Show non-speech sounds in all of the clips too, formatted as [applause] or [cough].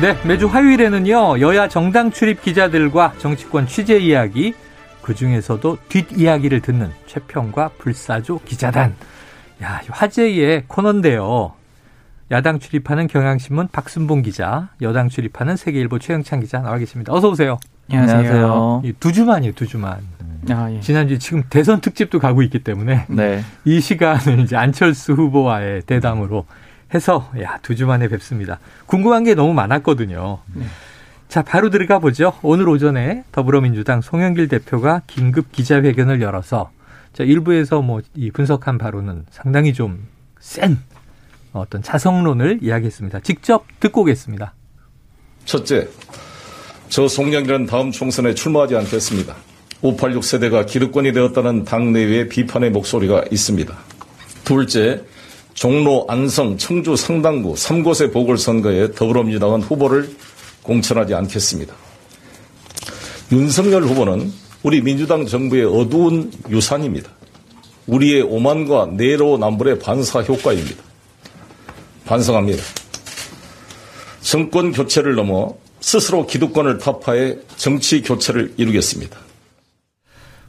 네, 매주 화요일에는요, 여야 정당 출입 기자들과 정치권 취재 이야기, 그 중에서도 뒷이야기를 듣는 최평과 불사조 기자단. 야, 화제의 코너인데요. 야당 출입하는 경향신문 박순봉 기자, 여당 출입하는 세계일보 최영찬 기자 나와 계십니다. 어서 오세요. 안녕하세요. 두 주만이에요, 두 주만. 아, 예. 지난주 지금 대선 특집도 가고 있기 때문에 네. 이 시간을 이제 안철수 후보와의 대담으로 해서 야, 두 주 만에 뵙습니다. 궁금한 게 너무 많았거든요. 네. 자, 바로 들어가 보죠. 오늘 오전에 더불어민주당 송영길 대표가 긴급 기자회견을 열어서 자, 일부에서 뭐 이 분석한 바로는 상당히 좀 센 어떤 자성론을 이야기했습니다. 직접 듣고 오겠습니다. 첫째, 저 송영길은 다음 총선에 출마하지 않겠습니다. 586 세대가 기득권이 되었다는 당내외의 비판의 목소리가 있습니다. 둘째, 종로, 안성, 청주, 상당구 3곳의 보궐선거에 더불어민주당은 후보를 공천하지 않겠습니다. 윤석열 후보는 우리 민주당 정부의 어두운 유산입니다. 우리의 오만과 내로남불의 반사 효과입니다. 반성합니다. 정권 교체를 넘어 스스로 기득권을 타파해 정치 교체를 이루겠습니다.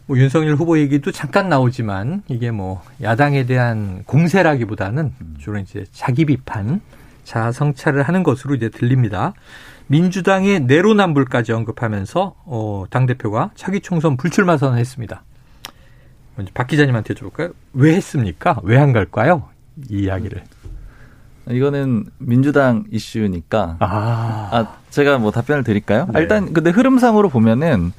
뭐 윤석열 후보 얘기도 잠깐 나오지만 이게 뭐 야당에 대한 공세라기보다는 주로 이제 자기 비판, 자아 성찰을 하는 것으로 이제 들립니다. 민주당의 내로남불까지 언급하면서 어, 당 대표가 차기 총선 불출마 선언했습니다. 먼저 박 기자님한테 여쭤볼까요? 왜 했습니까? 왜 안 갈까요? 이 이야기를. 이거는 민주당 이슈니까. 아, 아, 제가 뭐 답변을 드릴까요? 네. 일단 근데 흐름상으로 보면은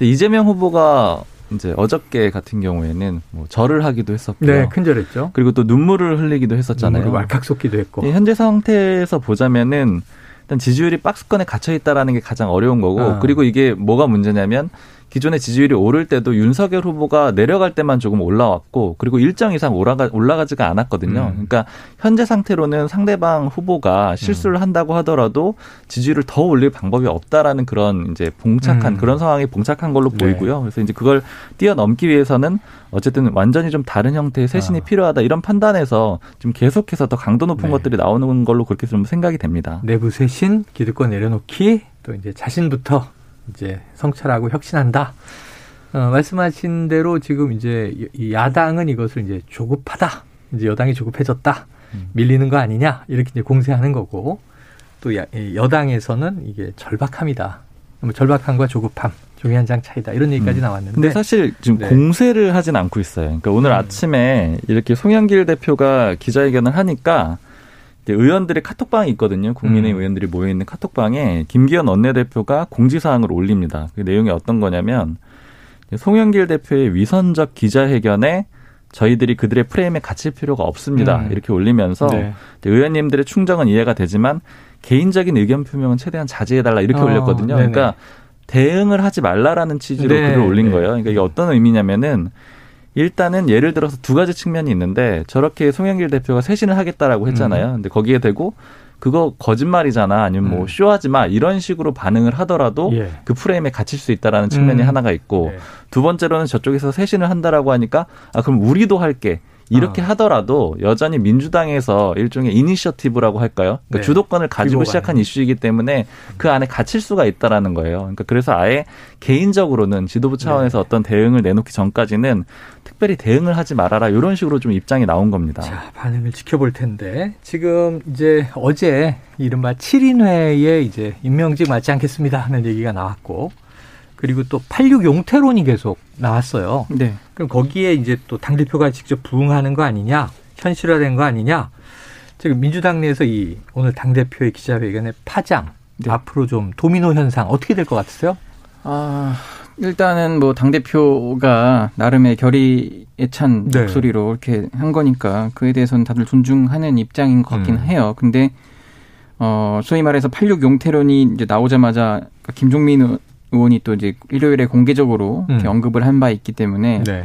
이재명 후보가 이제 어저께 같은 경우에는 뭐 절을 하기도 했었고요. 네, 큰절했죠. 그리고 또 눈물을 흘리기도 했었잖아요. 눈물을 왈칵 쏟기도 했고. 이 현재 상태에서 보자면은 일단 지지율이 박스권에 갇혀 있다라는 게 가장 어려운 거고 아. 그리고 이게 뭐가 문제냐면 기존의 지지율이 오를 때도 윤석열 후보가 내려갈 때만 조금 올라왔고 그리고 일정 이상 올라가 올라가지가 않았거든요. 음. 그러니까 현재 상태로는 상대방 후보가 실수를 음. 한다고 하더라도 지지율을 더 올릴 방법이 없다라는 그런 이제 봉착한 음. 그런 상황이 봉착한 걸로 네. 보이고요. 그래서 이제 그걸 뛰어넘기 위해서는 어쨌든 완전히 좀 다른 형태의 쇄신이 아. 필요하다 이런 판단에서 좀 계속해서 더 강도 높은 네. 것들이 나오는 걸로 그렇게 좀 생각이 됩니다. 내부 쇄신, 기득권 내려놓기, 또 이제 자신부터 이제 성찰하고 혁신한다. 어, 말씀하신 대로 지금 이제 이 야당은 이것을 이제 조급하다. 이제 여당이 조급해졌다. 음. 밀리는 거 아니냐. 이렇게 이제 공세하는 거고. 또 야- 여당에서는 이게 절박함이다. 뭐 절박함과 조급함. 종이 한 장 차이다. 이런 얘기까지 음. 나왔는데. 근데 사실 지금 네. 공세를 하진 않고 있어요. 그러니까 오늘 음. 아침에 이렇게 송영길 대표가 기자회견을 하니까 의원들의 카톡방이 있거든요. 국민의 음. 의원들이 모여 있는 카톡방에 김기현 원내대표가 공지사항을 올립니다. 그 내용이 어떤 거냐면 송영길 대표의 위선적 기자회견에 저희들이 그들의 프레임에 갇힐 필요가 없습니다. 음. 이렇게 올리면서 네. 의원님들의 충정은 이해가 되지만 개인적인 의견 표명은 최대한 자제해달라 이렇게 어, 올렸거든요. 네네. 그러니까 대응을 하지 말라라는 취지로 네, 글을 올린 네. 거예요. 그러니까 이게 어떤 의미냐면은 일단은 예를 들어서 두 가지 측면이 있는데 저렇게 송영길 대표가 쇄신을 하겠다라고 했잖아요. 근데 거기에 대고 그거 거짓말이잖아 아니면 뭐 음. 쇼하지 마 이런 식으로 반응을 하더라도 예. 그 프레임에 갇힐 수 있다라는 측면이 음. 하나가 있고 네. 두 번째로는 저쪽에서 쇄신을 한다라고 하니까 아 그럼 우리도 할게 이렇게 아. 하더라도 여전히 민주당에서 일종의 이니셔티브라고 할까요? 그러니까 네. 주도권을 가지고 시작한. 이슈이기 때문에 그 안에 갇힐 수가 있다라는 거예요. 그러니까 그래서 아예 개인적으로는 지도부 차원에서 네. 어떤 대응을 내놓기 전까지는 특별히 대응을 하지 말아라 이런 식으로 좀 입장이 나온 겁니다. 자, 반응을 지켜볼 텐데 지금 이제 어제 이른바 7인회에 이제 임명직 맞지 않겠습니다 하는 얘기가 나왔고 그리고 또 86 용태론이 계속 나왔어요. 네. 그럼 거기에 이제 또 당 대표가 직접 부응하는 거 아니냐, 현실화된 거 아니냐. 지금 민주당 내에서 이 오늘 당 대표의 기자회견의 파장, 네. 앞으로 좀 도미노 현상 어떻게 될 것 같으세요? 아, 일단은 뭐 당 대표가 나름의 결의에 찬 네. 목소리로 이렇게 한 거니까 그에 대해서는 다들 존중하는 입장인 것 같긴 음. 해요. 근데 어 소위 말해서 86 용태론이 이제 나오자마자 김종민 의원이 또 이제 일요일에 공개적으로 음. 언급을 한 바 있기 때문에 네.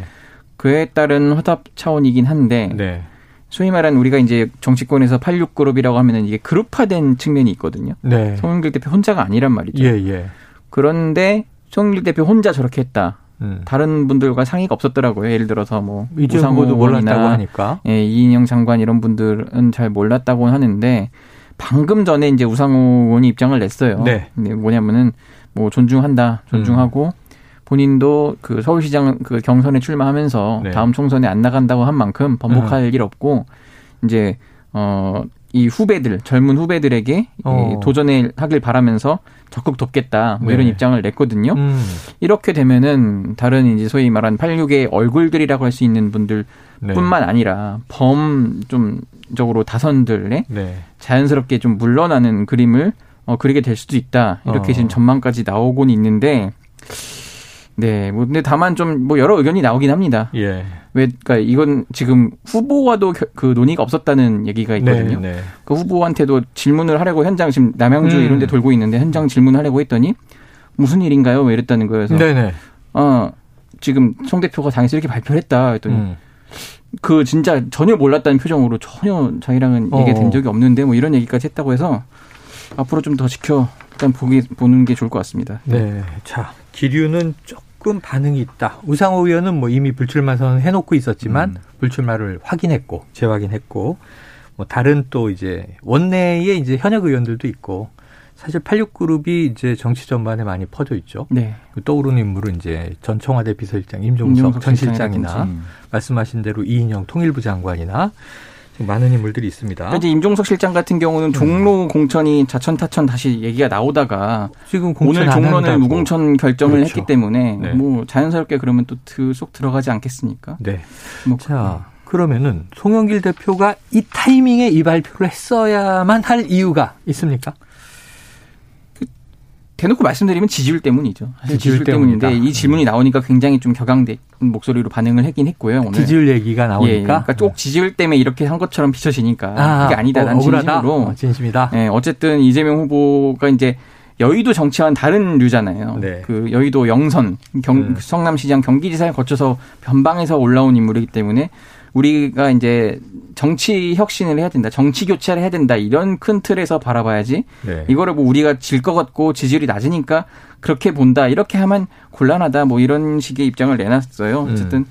그에 따른 화답 차원이긴 한데 네. 소위 말하는 우리가 이제 정치권에서 86 그룹이라고 하면은 이게 그룹화된 측면이 있거든요. 네. 송영길 대표 혼자가 아니란 말이죠. 예, 예. 그런데 송영길 대표 혼자 저렇게 했다. 음. 다른 분들과 상의가 없었더라고요. 예를 들어서 뭐 후보도 몰랐다고 하니까. 예, 이인영 장관 이런 분들은 잘 몰랐다고 하는데 방금 전에 이제 우상호 의원이 입장을 냈어요. 네. 근데 뭐냐면은 뭐 존중한다, 존중하고 본인도 그 서울시장 그 경선에 출마하면서 네. 다음 총선에 안 나간다고 한 만큼 번복할 일 없고 이제 어. 이 후배들 젊은 후배들에게 어. 이 도전을 하길 바라면서 적극 돕겠다 뭐 이런 네. 입장을 냈거든요. 음. 이렇게 되면은 다른 이제 소위 말하는 86의 얼굴들이라고 할 수 있는 분들 네. 뿐만 아니라 범좀 적으로 다선들의 네. 자연스럽게 좀 물러나는 그림을 어, 그리게 될 수도 있다. 이렇게 어. 지금 전망까지 나오곤 있는데 네, 뭐 근데 다만 좀 뭐 여러 의견이 나오긴 합니다. 예. 왜 그러니까 이건 지금 후보와도 겨- 그 논의가 없었다는 얘기가 있거든요. 네. 네. 그 후보한테도 질문을 하려고 현장 지금 남양주 음. 이런 데 돌고 있는데 현장 질문을 하려고 했더니 무슨 일인가요? 왜 이랬다는 거여서 네, 네. 어 지금 송 대표가 당에서 이렇게 발표를 했다 했더니 음. 그 진짜 전혀 몰랐다는 표정으로 전혀 저희랑은 어. 얘기 된 적이 없는데 뭐 이런 얘기까지 했다고 해서 앞으로 좀 더 지켜 일단 보기 보는 게 좋을 것 같습니다. 네. 자, 기류는 조금 반응이 있다. 우상호 의원은 뭐 이미 불출마 선언 해놓고 있었지만 음. 불출마를 확인했고 재확인했고 뭐 다른 또 이제 원내에 이제 현역 의원들도 있고 사실 86그룹이 이제 정치 전반에 많이 퍼져 있죠. 네. 떠오르는 인물은 이제 전 청와대 비서실장 임종석, 임종석 전. 실장이나 음. 말씀하신 대로 이인영 통일부 장관이나 많은 인물들이 있습니다. 이제 임종석 실장 같은 경우는 종로 공천이 자천 타천 다시 얘기가 나오다가 지금 오늘 안 종로는. 무공천 결정을 그렇죠. 했기 때문에 네. 뭐 자연스럽게 그러면 또속 들어가지 않겠습니까? 네. 뭐 자, 그러면은 송영길 대표가 이 타이밍에 이 발표를 했어야만 할 이유가 있습니까? 대놓고 말씀드리면 지지율 때문이죠. 사실 지지율 지지율, 때문인데. 이 질문이 나오니까 굉장히 좀 격앙된 목소리로 반응을 하긴 했고요. 오늘 지지율 얘기가 예, 나오니까. 그러니까 꼭 지지율 때문에 이렇게 한 것처럼 비춰지니까 그게 아니다. 어, 난 억울하다. 진심으로 어, 진심이다. 예, 어쨌든 이재명 후보가 이제 여의도 정치와는 다른 류잖아요. 네. 그 여의도 영선 경, 음. 성남시장 경기지사를 거쳐서 변방에서 올라온 인물이기 때문에 우리가 이제 정치 혁신을 해야 된다, 정치 교체를 해야 된다 이런 큰 틀에서 바라봐야지. 네. 이거를 뭐 우리가 질 것 같고 지지율이 낮으니까 그렇게 본다 이렇게 하면 곤란하다 뭐 이런 식의 입장을 내놨어요. 음. 어쨌든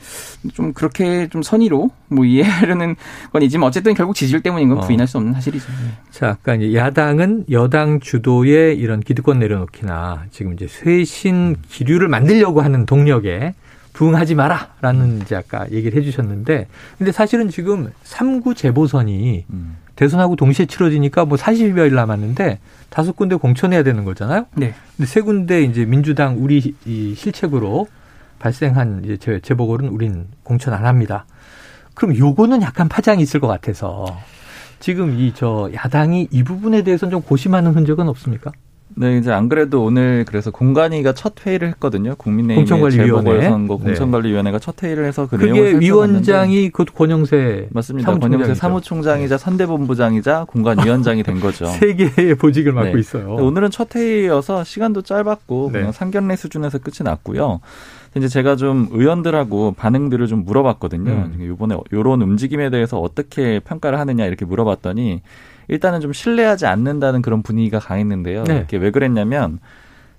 좀 그렇게 좀 선의로 뭐 이해하려는 [laughs] 건이지만 어쨌든 결국 지지율 때문인 건 어. 부인할 수 없는 사실이죠. 네. 자, 아까 이제 야당은 여당 주도의 이런 기득권 내려놓기나 지금 이제 쇄신 기류를 만들려고 하는 동력에 부응하지 마라 라는 이제 아까 얘기를 해 주셨는데, 근데 사실은 지금 3구 재보선이 음. 대선하고 동시에 치러지니까 뭐 40여일 남았는데 다섯 군데 공천해야 되는 거잖아요. 네. 근데 세 군데 이제 민주당 우리 이 실책으로 발생한 이제 재- 재보궐은 우린 공천 안 합니다. 그럼 요거는 약간 파장이 있을 것 같아서 지금 이 저 야당이 이 부분에 대해서는 좀 고심하는 흔적은 없습니까? 네, 이제 안 그래도 오늘 그래서 공관위가 첫 회의를 했거든요. 국민의힘의 공천관리위원회. 재보궐선거 네. 공천관리위원회가 첫 회의를 해서 그 내용을 살펴봤는데 위원장이 그 권영세 맞습니다. 권영세 사무총장이자 선대본부장이자 공관위원장이 된 거죠. [laughs] 세 개의 보직을 맡고 네. 있어요. 오늘은 첫 회의여서 시간도 짧았고 네. 그냥 상견례 수준에서 끝이 났고요. 이제 제가 좀 의원들하고 반응들을 좀 물어봤거든요. 음. 이번에 이런 움직임에 대해서 어떻게 평가를 하느냐 이렇게 물어봤더니 일단은 좀 신뢰하지 않는다는 그런 분위기가 강했는데요. 네. 이게 왜 그랬냐면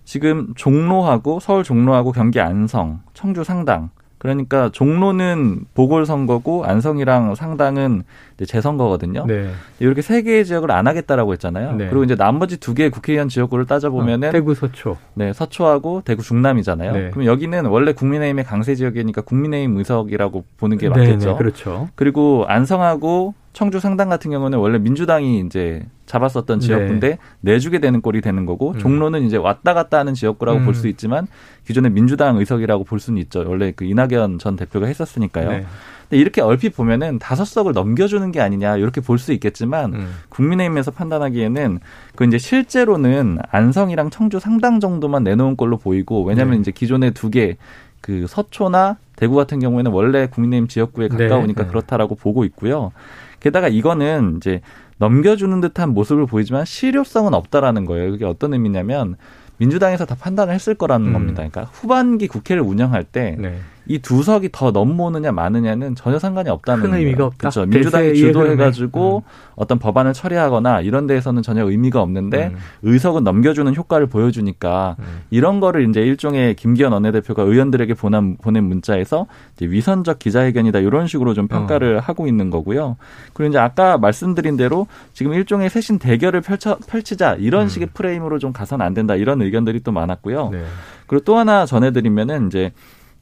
지금 종로하고 서울 종로하고 경기 안성, 청주 상당 그러니까 종로는 보궐선거고 안성이랑 상당은 재선거거든요. 네. 이렇게 세 개의 지역을 안 하겠다라고 했잖아요. 네. 그리고 이제 나머지 두 개의 국회의원 지역구를 따져보면은 어, 대구 서초. 네, 서초하고 대구 중남이잖아요. 네. 그럼 여기는 원래 국민의힘의 강세 지역이니까 국민의힘 의석이라고 보는 게 네, 맞겠죠. 네, 그렇죠. 그리고 안성하고 청주 상당 같은 경우는 원래 민주당이 이제 잡았었던 지역구인데 내주게 되는 꼴이 되는 거고 음. 종로는 이제 왔다 갔다 하는 지역구라고 음. 볼수 있지만 기존에 민주당 의석이라고 볼 수는 있죠. 원래 그 이낙연 전 대표가 했었으니까요. 네. 근데 이렇게 얼핏 보면은 다섯 석을 넘겨주는 게 아니냐 이렇게 볼 수 있겠지만 음. 국민의힘에서 판단하기에는 그 이제 실제로는 안성이랑 청주 상당 정도만 내놓은 걸로 보이고 왜냐하면 네. 이제 기존에 두개 그 서초나 대구 같은 경우에는 원래 국민의힘 지역구에 네, 가까우니까 네. 그렇다라고 보고 있고요. 게다가 이거는 이제 넘겨주는 듯한 모습을 보이지만 실효성은 없다라는 거예요. 그게 어떤 의미냐면 민주당에서 다 판단을 했을 거라는 음. 겁니다. 그러니까 후반기 국회를 운영할 때 네. 이 두 석이 더 넘모느냐 마느냐는 전혀 상관이 없다는 큰 의미가 거예요. 없다. 그렇죠. 민주당이 주도해가지고 흐름에. 어떤 법안을 처리하거나 이런 데에서는 전혀 의미가 없는데 음. 의석은 넘겨주는 효과를 보여주니까 음. 이런 거를 이제 일종의 김기현 원내대표가 의원들에게 보낸, 보낸 문자에서 위선적 기자회견이다 이런 식으로 좀 평가를 하고 있는 거고요. 그리고 이제 아까 말씀드린 대로 지금 일종의 쇄신 대결을 펼쳐, 펼치자 이런 음. 식의 프레임으로 좀 가서는 안 된다 이런 의견들이 또 많았고요. 네. 그리고 또 하나 전해드리면은 이제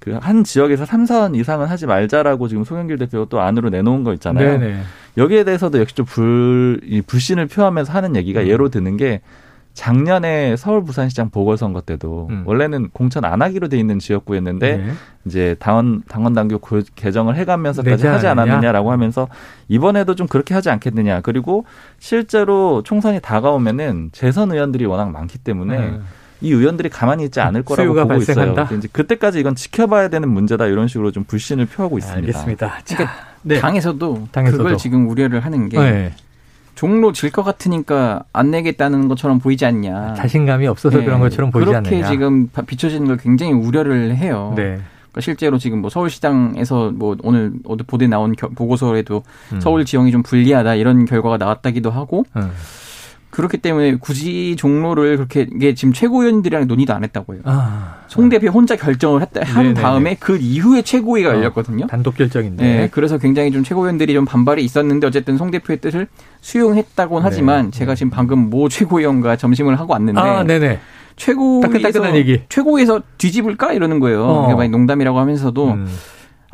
그 한 지역에서 삼선 이상은 하지 말자라고 지금 송영길 대표가 또 안으로 내놓은 거 있잖아요. 네네. 여기에 대해서도 역시 좀 불, 이 불신을 표하면서 하는 얘기가 음. 예로 드는 게 작년에 서울 부산시장 보궐선거 때도 음. 원래는 공천 안 하기로 돼 있는 지역구였는데 네. 이제 당원 당원 당규 고- 개정을 해가면서까지 하지 않았느냐? 않았느냐라고 하면서 이번에도 좀 그렇게 하지 않겠느냐 그리고 실제로 총선이 다가오면은 재선 의원들이 워낙 많기 때문에 음. 이 의원들이 가만히 있지 않을 거라고 보고 발생한다? 있어요. 이제 그때까지 이건 지켜봐야 되는 문제다 이런 식으로 좀 불신을 표하고 있습니다. 알겠습니다. 자, 네. 당에서도, 당에서도. 그걸 지금 우려를 하는 게 네. 종로 질 것 같으니까 안 내겠다는 것처럼 보이지 않냐. 자신감이 없어서 네. 그런 것처럼 보이지 그렇게 않느냐. 지금 바- 비춰지는 걸 굉장히 우려를 해요. 네. 그러니까 실제로 지금 뭐 서울시장에서 뭐 오늘 어디 보도에 나온 겨- 보고서에도 음. 서울 지형이 좀 불리하다 이런 결과가 나왔다기도 하고 음. 그렇기 때문에 굳이 종로를 그렇게 이게 지금 최고위원들이랑 논의도 안 했다고요. 아, 송 대표 혼자 결정을 했다, 한 네네네. 다음에 그 이후에 최고위가 어, 열렸거든요. 단독 결정인데. 네, 그래서 굉장히 좀 최고위원들이 좀 반발이 있었는데 어쨌든 송 대표의 뜻을 수용했다고는 네. 하지만 제가 지금 방금 모 최고위원과 점심을 하고 왔는데 아, 네네. 최고위에서 따끈따끈한 얘기. 최고위에서 뒤집을까 이러는 거예요. 어. 그러니까 많이 농담이라고 하면서도 음.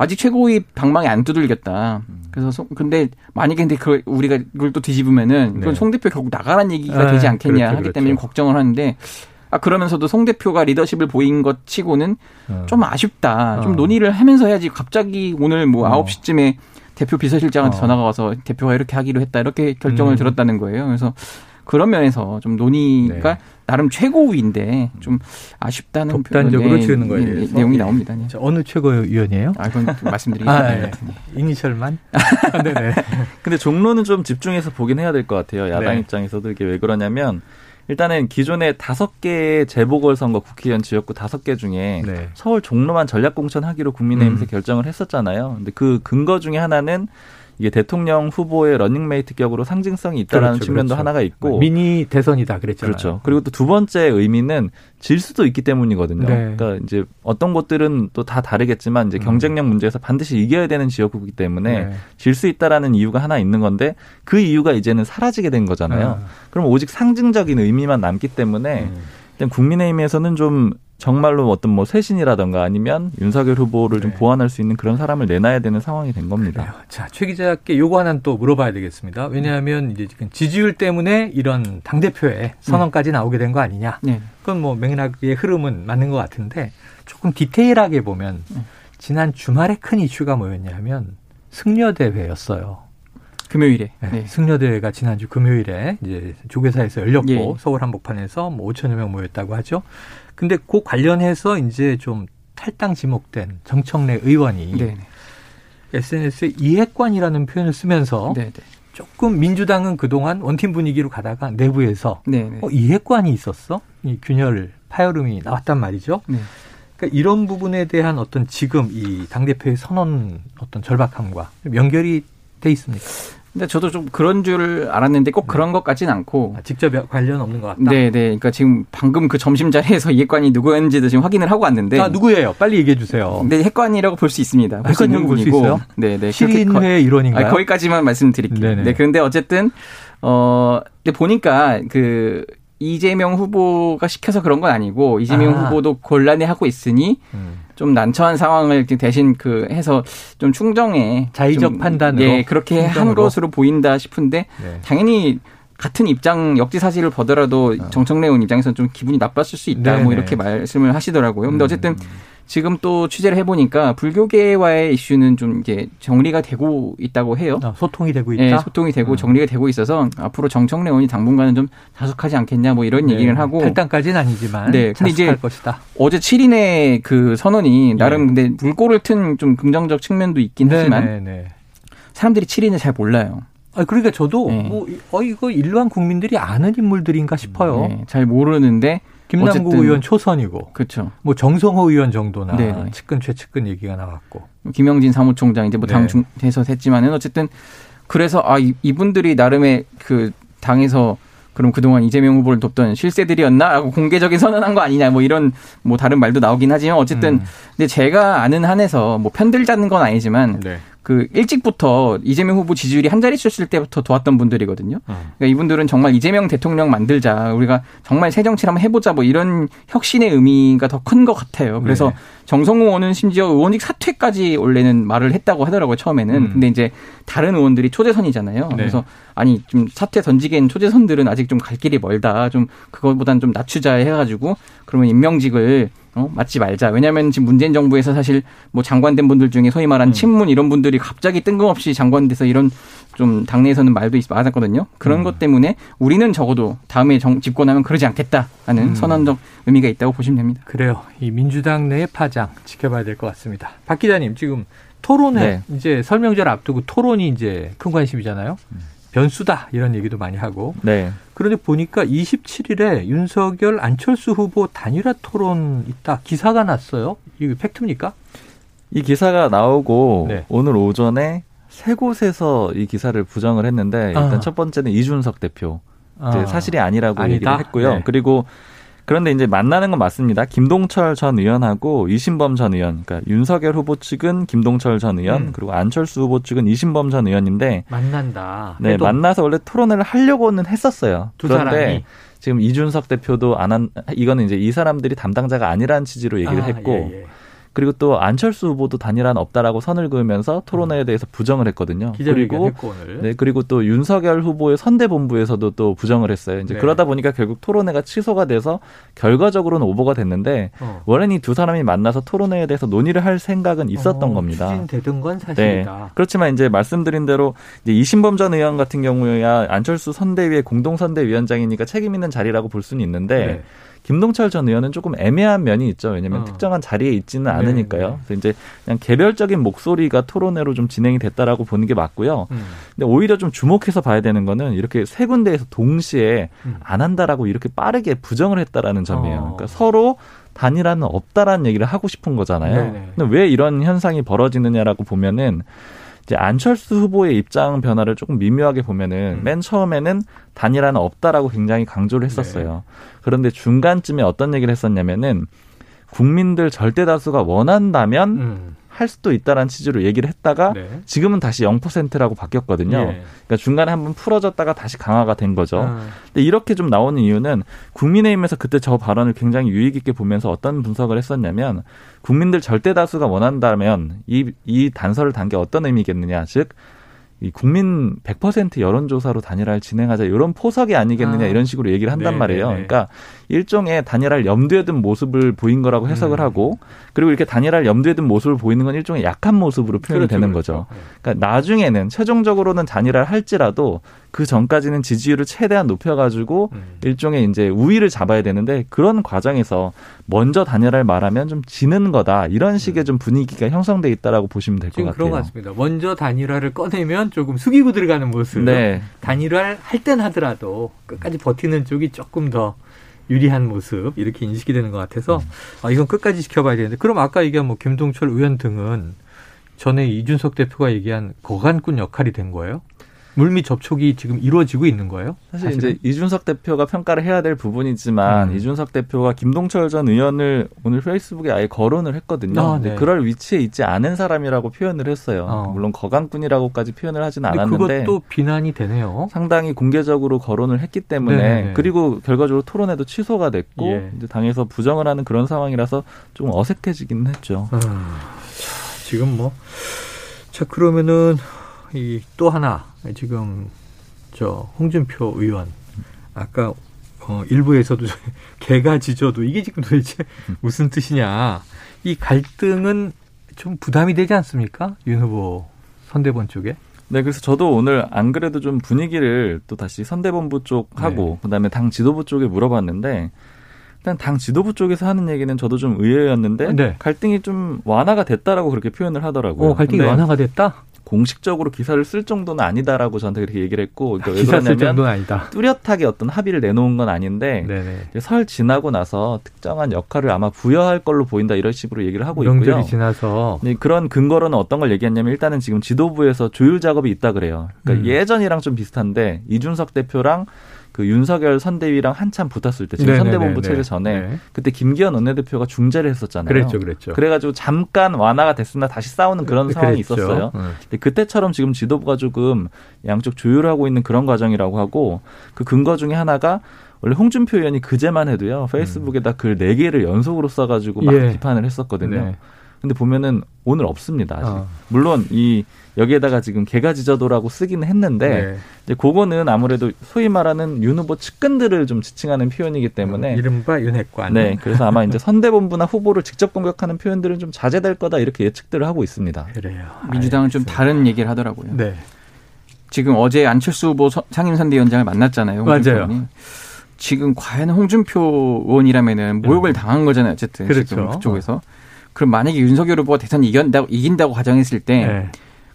아직 최고위 방망이 안 두들겼다. 그래서 송- 근데 만약에 근데 그 우리가 이걸 또 뒤집으면은 이건 네. 송 대표 결국 나가란 얘기가 아, 되지 않겠냐 그렇죠, 하기 그렇죠. 때문에 걱정을 하는데 아 그러면서도 송 대표가 리더십을 보인 것 치고는 어. 좀 아쉽다. 어. 좀 논의를 하면서 해야지 갑자기 오늘 뭐 어. 9시쯤에 대표 비서실장한테 어. 전화가 와서 대표가 이렇게 하기로 했다. 이렇게 결정을 음. 들었다는 거예요. 그래서 그런 면에서 좀 논의가 네. 나름 최고위인데 좀 아쉽다는 독단적으로 네, 치르는 거에 네, 대해서. 내용이 예. 나옵니다. 네. 자, 어느 최고위원이에요? 아, 그건 좀 말씀드리기 [laughs] 아, 아, 예. 이니셜만? [laughs] 아, 네네. 근데 종로는 좀 집중해서 보긴 해야 될 것 같아요. 야당 네. 입장에서도 이게 왜 그러냐면 일단은 기존에 다섯 개의 재보궐선거 국회의원 지역구 다섯 개 중에 네. 서울 종로만 전략 공천하기로 국민의힘에서 음. 결정을 했었잖아요. 근데 그 근거 중에 하나는 이게 대통령 후보의 러닝메이트 격으로 상징성이 있다라는 그렇죠, 측면도 그렇죠. 하나가 있고 미니 대선이다 그랬잖아요. 그렇죠. 그리고 또 두 번째 의미는 질 수도 있기 때문이거든요. 네. 그러니까 이제 어떤 곳들은 또 다 다르겠지만 이제 음. 경쟁력 문제에서 반드시 이겨야 되는 지역구이기 때문에 네. 질수 있다라는 이유가 하나 있는 건데 그 이유가 이제는 사라지게 된 거잖아요. 아. 그럼 오직 상징적인 의미만 남기 때문에 음. 일단 국민의힘에서는 좀 정말로 어떤 뭐 쇄신이라던가 아니면 윤석열 후보를 좀 네. 보완할 수 있는 그런 사람을 내놔야 되는 상황이 된 겁니다. 그래요. 자, 최 기자께 요거 하나 또 물어봐야 되겠습니다. 왜냐하면 이제 지금 지지율 때문에 이런 당대표의 선언까지 나오게 된 거 아니냐. 네. 그건 뭐 맥락의 흐름은 맞는 것 같은데 조금 디테일하게 보면 지난 주말에 큰 이슈가 뭐였냐면 승려대회였어요. 금요일에. 네, 네. 승려대회가 지난주 금요일에 이제 조계사에서 열렸고 예. 서울 한복판에서 뭐 5천여 명 모였다고 하죠. 근데 그 관련해서 이제 좀 탈당 지목된 정청래 의원이 네. SNS에 이해관이라는 표현을 쓰면서 네. 네. 조금 민주당은 그동안 원팀 분위기로 가다가 내부에서 네. 네. 어, 이해관이 있었어? 이 균열 파열음이 나왔단 말이죠. 네. 그러니까 이런 부분에 대한 어떤 지금 이 당 대표의 선언 어떤 절박함과 좀 연결이 돼 있습니까? 근데 저도 좀 그런 줄 알았는데 꼭 그런 것 같진 않고. 아, 직접 관련 없는 것 같다. 네, 네. 그러니까 지금 방금 그 점심 자리에서 이해관이 누구였는지도 지금 확인을 하고 왔는데. 아, 누구예요? 빨리 얘기해 주세요. 근데 핵관이라고 볼 수 있습니다. 핵관이라고 볼수 분이고. 있어요? 네, 네. 시인회 일원인가요? 아, 거기까지만 말씀드릴게요. 네네. 네, 그런데 어쨌든 어, 근데 보니까 그 이재명 후보가 시켜서 그런 건 아니고 이재명 아. 후보도 곤란해 하고 있으니 음. 좀 난처한 상황을 대신 그 해서 좀 충정에 자의적 좀, 판단으로, 예 그렇게 한 충정으로. 것으로 보인다 싶은데 네. 당연히 같은 입장 역지 사실을 보더라도 정청래 의원 입장에서는 좀 기분이 나빴을 수 있다. 네네. 뭐 이렇게 말씀을 하시더라고요. 근데 어쨌든 지금 또 취재를 해보니까 불교계와의 이슈는 좀 이제 정리가 되고 있다고 해요. 아, 소통이 되고 있다. 예, 소통이 되고 정리가 되고 있어서 앞으로 정청래 의원이 당분간은 좀 자숙하지 않겠냐 뭐 이런 네, 얘기를 하고 탈당까지는 아니지만 네, 근데 이제 것이다. 어제 7인의 그 선언이 나름 예. 근데 물꼬를 튼 좀 긍정적 측면도 있긴 하지만 네, 네. 사람들이 7인을 잘 몰라요. 아, 그러니까 저도 네. 뭐, 어, 이거 일반 국민들이 아는 인물들인가 싶어요. 네, 잘 모르는데 김남국 어쨌든 의원 초선이고, 그렇죠. 뭐 정성호 의원 정도나 네네. 측근 최측근 얘기가 나왔고. 김영진 사무총장 이제 뭐 네. 당 중에서 했지만은 어쨌든 그래서 아 이- 이분들이 나름의 그 당에서 그럼 그동안 이재명 후보를 돕던 실세들이었나라고 공개적인 선언한 거 아니냐 뭐 이런 뭐 다른 말도 나오긴 하지만 어쨌든 음. 근데 제가 아는 한에서 뭐 편들자는 건 아니지만 네. 그 일찍부터 이재명 후보 지지율이 한 자릿수 였을 때부터 도왔던 분들이거든요. 음. 그러니까 이분들은 정말 이재명 대통령 만들자 우리가 정말 새 정치를 한번 해보자 뭐 이런 혁신의 의미가 더 큰 것 같아요. 그래서 네. 정성호 의원은 심지어 의원직 사퇴까지 원래는 말을 했다고 하더라고요 처음에는. 음. 근데 이제 다른 의원들이 초재선이잖아요. 네. 그래서 아니 좀 사퇴 던지기엔 초재선들은 아직 좀 갈 길이 멀다. 좀 그거보단 좀 낮추자 해가지고 그러면 임명직을 어, 맞지 말자. 왜냐하면 지금 문재인 정부에서 사실 뭐 장관된 분들 중에 소위 말한 음. 친문 이런 분들이 갑자기 뜬금없이 장관돼서 이런 좀 당내에서는 말도 있- 많았거든요. 그런 음. 것 때문에 우리는 적어도 다음에 정, 집권하면 그러지 않겠다라는 음. 선언적 의미가 있다고 보시면 됩니다. 그래요. 이 민주당 내의 파장 지켜봐야 될 것 같습니다. 박 기자님 지금 토론회 네. 이제 설명절 앞두고 토론이 이제 큰 관심이잖아요. 변수다 이런 얘기도 많이 하고 네. 그런데 보니까 27일에 윤석열 안철수 후보 단일화 토론 있다 기사가 났어요. 이거 팩트입니까? 이 기사가 나오고 네. 오늘 오전에 세 곳에서 이 기사를 부정을 했는데 일단 아. 첫 번째는 이준석 대표 아, 사실이 아니라고 아니다? 얘기를 했고요. 네. 그리고 그런데 이제 만나는 건 맞습니다. 김동철 전 의원하고 이신범 전 의원, 그러니까 윤석열 후보 측은 김동철 전 의원, 음. 그리고 안철수 후보 측은 이신범 전 의원인데 만난다. 네, 만나서 원래 토론을 하려고는 했었어요. 두 그런데 사람이 지금 이준석 대표도 안 한, 이거는 이제 이 사람들이 담당자가 아니라는 취지로 얘기를 아, 했고, 예, 예. 그리고 또 안철수 후보도 단일화는 없다라고 선을 그으면서 토론회에 대해서 부정을 했거든요. 그리고 했고. 네, 그리고 또 윤석열 후보의 선대본부에서도 또 부정을 했어요. 이제 네. 그러다 보니까 결국 토론회가 취소가 돼서 결과적으로는 오보가 됐는데 어. 원래는 이 두 사람이 만나서 토론회에 대해서 논의를 할 생각은 있었던 어, 겁니다. 추진되던 건 네. 사실이다. 그렇지만 이제 말씀드린 대로 이제 이신범 전 의원 같은 경우에야 안철수 선대위의 공동 선대위원장이니까 책임 있는 자리라고 볼 수는 있는데 네. 김동철 전 의원은 조금 애매한 면이 있죠. 왜냐하면 어. 특정한 자리에 있지는 네, 않으니까요. 네. 그래서 이제 그냥 개별적인 목소리가 토론회로 좀 진행이 됐다라고 보는 게 맞고요. 음. 근데 오히려 좀 주목해서 봐야 되는 거는 이렇게 세 군데에서 동시에 음. 안 한다라고 이렇게 빠르게 부정을 했다라는 점이에요. 어. 그러니까 서로 단일화는 없다라는 얘기를 하고 싶은 거잖아요. 네네. 근데 왜 이런 현상이 벌어지느냐라고 보면은 이제 안철수 후보의 입장 변화를 조금 미묘하게 보면은 음. 맨 처음에는 단일화는 없다라고 굉장히 강조를 했었어요. 그런데 중간쯤에 어떤 얘기를 했었냐면은 국민들 절대 다수가 원한다면 음. 할 수도 있다라는 취지로 얘기를 했다가 네. 지금은 다시 0%라고 바뀌었거든요. 예. 그러니까 중간에 한번 풀어졌다가 다시 강화가 된 거죠. 아, 근데 이렇게 좀 나오는 이유는 국민의힘에서 그때 저 발언을 굉장히 유익 있게 보면서 어떤 분석을 했었냐면 국민들 절대 다수가 원한다면 이, 이 단서를 단 게 어떤 의미겠느냐. 즉, 이 국민 100% 여론조사로 단일화를 진행하자 이런 포석이 아니겠느냐 아. 이런 식으로 얘기를 한단 네, 말이에요. 네, 네. 그러니까 일종의 단일화를 염두에 둔 모습을 보인 거라고 해석을 음. 하고 그리고 이렇게 단일화를 염두에 둔 모습을 보이는 건 일종의 약한 모습으로 표현이 그렇죠, 되는 그렇죠. 거죠. 그러니까 나중에는 최종적으로는 단일화를 할지라도 그 전까지는 지지율을 최대한 높여가지고 음. 일종의 이제 우위를 잡아야 되는데 그런 과정에서 먼저 단일화를 말하면 좀 지는 거다 이런 식의 좀 분위기가 형성돼 있다라고 보시면 될 것 같아요. 그런 것 같습니다. 먼저 단일화를 꺼내면 조금 숙이고 들어가는 모습. 네, 단일화를 할 땐 하더라도 끝까지 버티는 쪽이 조금 더 유리한 모습 이렇게 인식이 되는 것 같아서 음. 아, 이건 끝까지 지켜봐야 되는데 그럼 아까 얘기한 뭐 김동철 의원 등은 전에 이준석 대표가 얘기한 거간꾼 역할이 된 거예요? 물밑 접촉이 지금 이루어지고 있는 거예요? 사실 사실은? 이제 이준석 대표가 평가를 해야 될 부분이지만 음. 이준석 대표가 김동철 전 의원을 오늘 페이스북에 아예 거론을 했거든요. 아, 네. 그럴 위치에 있지 않은 사람이라고 표현을 했어요. 어. 물론 거강꾼이라고까지 표현을 하진 않았는데 그것도 비난이 되네요. 상당히 공개적으로 거론을 했기 때문에 네네네. 그리고 결과적으로 토론회도 취소가 됐고 예. 이제 당에서 부정을 하는 그런 상황이라서 좀 어색해지긴 했죠. 음, 자, 지금 뭐, 자, 그러면은, 이 또 하나, 지금 저 홍준표 의원 아까 어, 일부에서도 [laughs] 개가 짖어도 이게 지금 도대체 [laughs] 무슨 뜻이냐. 이 갈등은 좀 부담이 되지 않습니까? 윤 후보 선대본 쪽에. 네, 그래서 저도 오늘 안 그래도 좀 분위기를 또 다시 선대본부 쪽하고 네. 그다음에 당 지도부 쪽에 물어봤는데 일단 당 지도부 쪽에서 하는 얘기는 저도 좀 의외였는데 네. 갈등이 좀 완화가 됐다라고 그렇게 표현을 하더라고요. 어, 갈등이 완화가 됐다? 공식적으로 기사를 쓸 정도는 아니다라고 저한테 그렇게 얘기를 했고 그러니까 왜 기사 쓸 그러냐면. 뚜렷하게 어떤 합의를 내놓은 건 아닌데 설 지나고 나서 특정한 역할을 아마 부여할 걸로 보인다 이런 식으로 얘기를 하고 있고요. 명절이 지나서 네, 그런 근거로는 어떤 걸 얘기했냐면 일단은 지금 지도부에서 조율 작업이 있다 그래요. 그러니까 음. 예전이랑 좀 비슷한데 이준석 대표랑 그 윤석열 선대위랑 한참 붙었을 때 지금 네네네네. 선대본부 체제 전에 네. 그때 김기현 원내대표가 중재를 했었잖아요. 그랬죠, 그랬죠. 그래가지고 잠깐 완화가 됐으나 다시 싸우는 그런 상황이 그랬죠. 있었어요. 음. 근데 그때처럼 지금 지도부가 조금 양쪽 조율하고 있는 그런 과정이라고 하고 그 근거 중에 하나가 원래 홍준표 의원이 그제만 해도요 페이스북에다 글 네 개를 연속으로 써가지고 막 예. 비판을 했었거든요. 네. 근데 보면은 오늘 없습니다. 아직. 어. 물론 이 여기에다가 지금 개가 짖어도라고 쓰기는 했는데 네. 이제 그거는 아무래도 소위 말하는 윤 후보 측근들을 좀 지칭하는 표현이기 때문에 이른바 윤핵관. 네 그래서 아마 이제 선대본부나 후보를 직접 공격하는 표현들은 좀 자제될 거다 이렇게 예측들을 하고 있습니다. 그래요. 민주당은 좀 다른 얘기를 하더라고요. 네. 지금 어제 안철수 후보 서- 상임선대위원장을 만났잖아요. 홍준표 맞아요. 의원이. 지금 과연 홍준표 의원이라면은 모욕을 당한 거잖아요. 어쨌든 그렇죠. 지금 그쪽에서. 그럼 만약에 윤석열 후보가 대선 이긴다고 이긴다고 가정했을 때 네.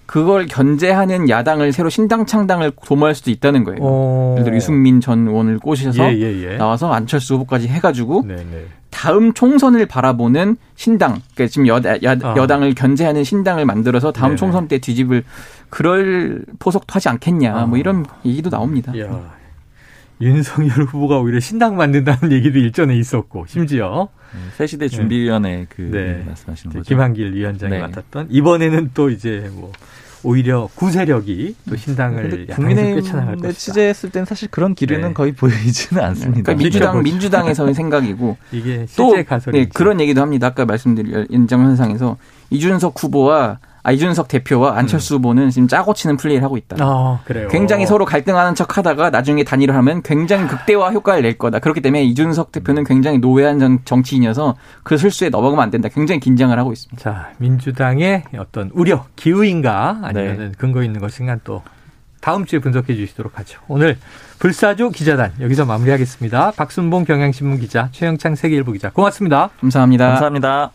그걸 견제하는 야당을 새로 신당 창당을 도모할 수도 있다는 거예요. 어. 예를 들어 유승민 전 의원을 꼬셔서 예, 예, 예. 나와서 안철수 후보까지 해가지고 네, 네. 다음 총선을 바라보는 신당, 그러니까 지금 여다, 야, 아. 여당을 견제하는 신당을 만들어서 다음 네네. 총선 때 뒤집을 그럴 포석도 하지 않겠냐, 아. 뭐 이런 얘기도 나옵니다. 야. 윤석열 후보가 오히려 신당 만든다는 얘기도 일전에 있었고 심지어 새시대 준비위원회 그 네. 말씀하시는 거죠. 김한길 위원장이 네. 맡았던 이번에는 또 이제 뭐 오히려 구세력이 또 신당을 근데 야당에서 국민의힘. 취재했을 땐 사실 그런 기류는 네. 거의 보이지는 않습니다. 그러니까 민주당. 민주당에서의 [laughs] 생각이고 이게 또 실제 가설이 네, 그런 얘기도 합니다. 아까 말씀드린 연장선상에서 이준석 후보와 아, 이준석 대표와 안철수 후보는 지금 짜고 치는 플레이를 하고 있다. 아 그래요. 굉장히 서로 갈등하는 척 하다가 나중에 단일을 하면 굉장히 극대화 효과를 낼 거다. 그렇기 때문에 이준석 대표는 굉장히 노회한 정- 정치인이어서 그 실수에 넘어가면 안 된다. 굉장히 긴장을 하고 있습니다. 자 민주당의 어떤 우려 기우인가 아니면 네. 근거 있는 것인가 또 다음 주에 분석해 주시도록 하죠. 오늘 불사조 기자단 여기서 마무리하겠습니다. 박순봉 경향신문 기자 최영창 세계일보 기자 고맙습니다. 감사합니다. 감사합니다.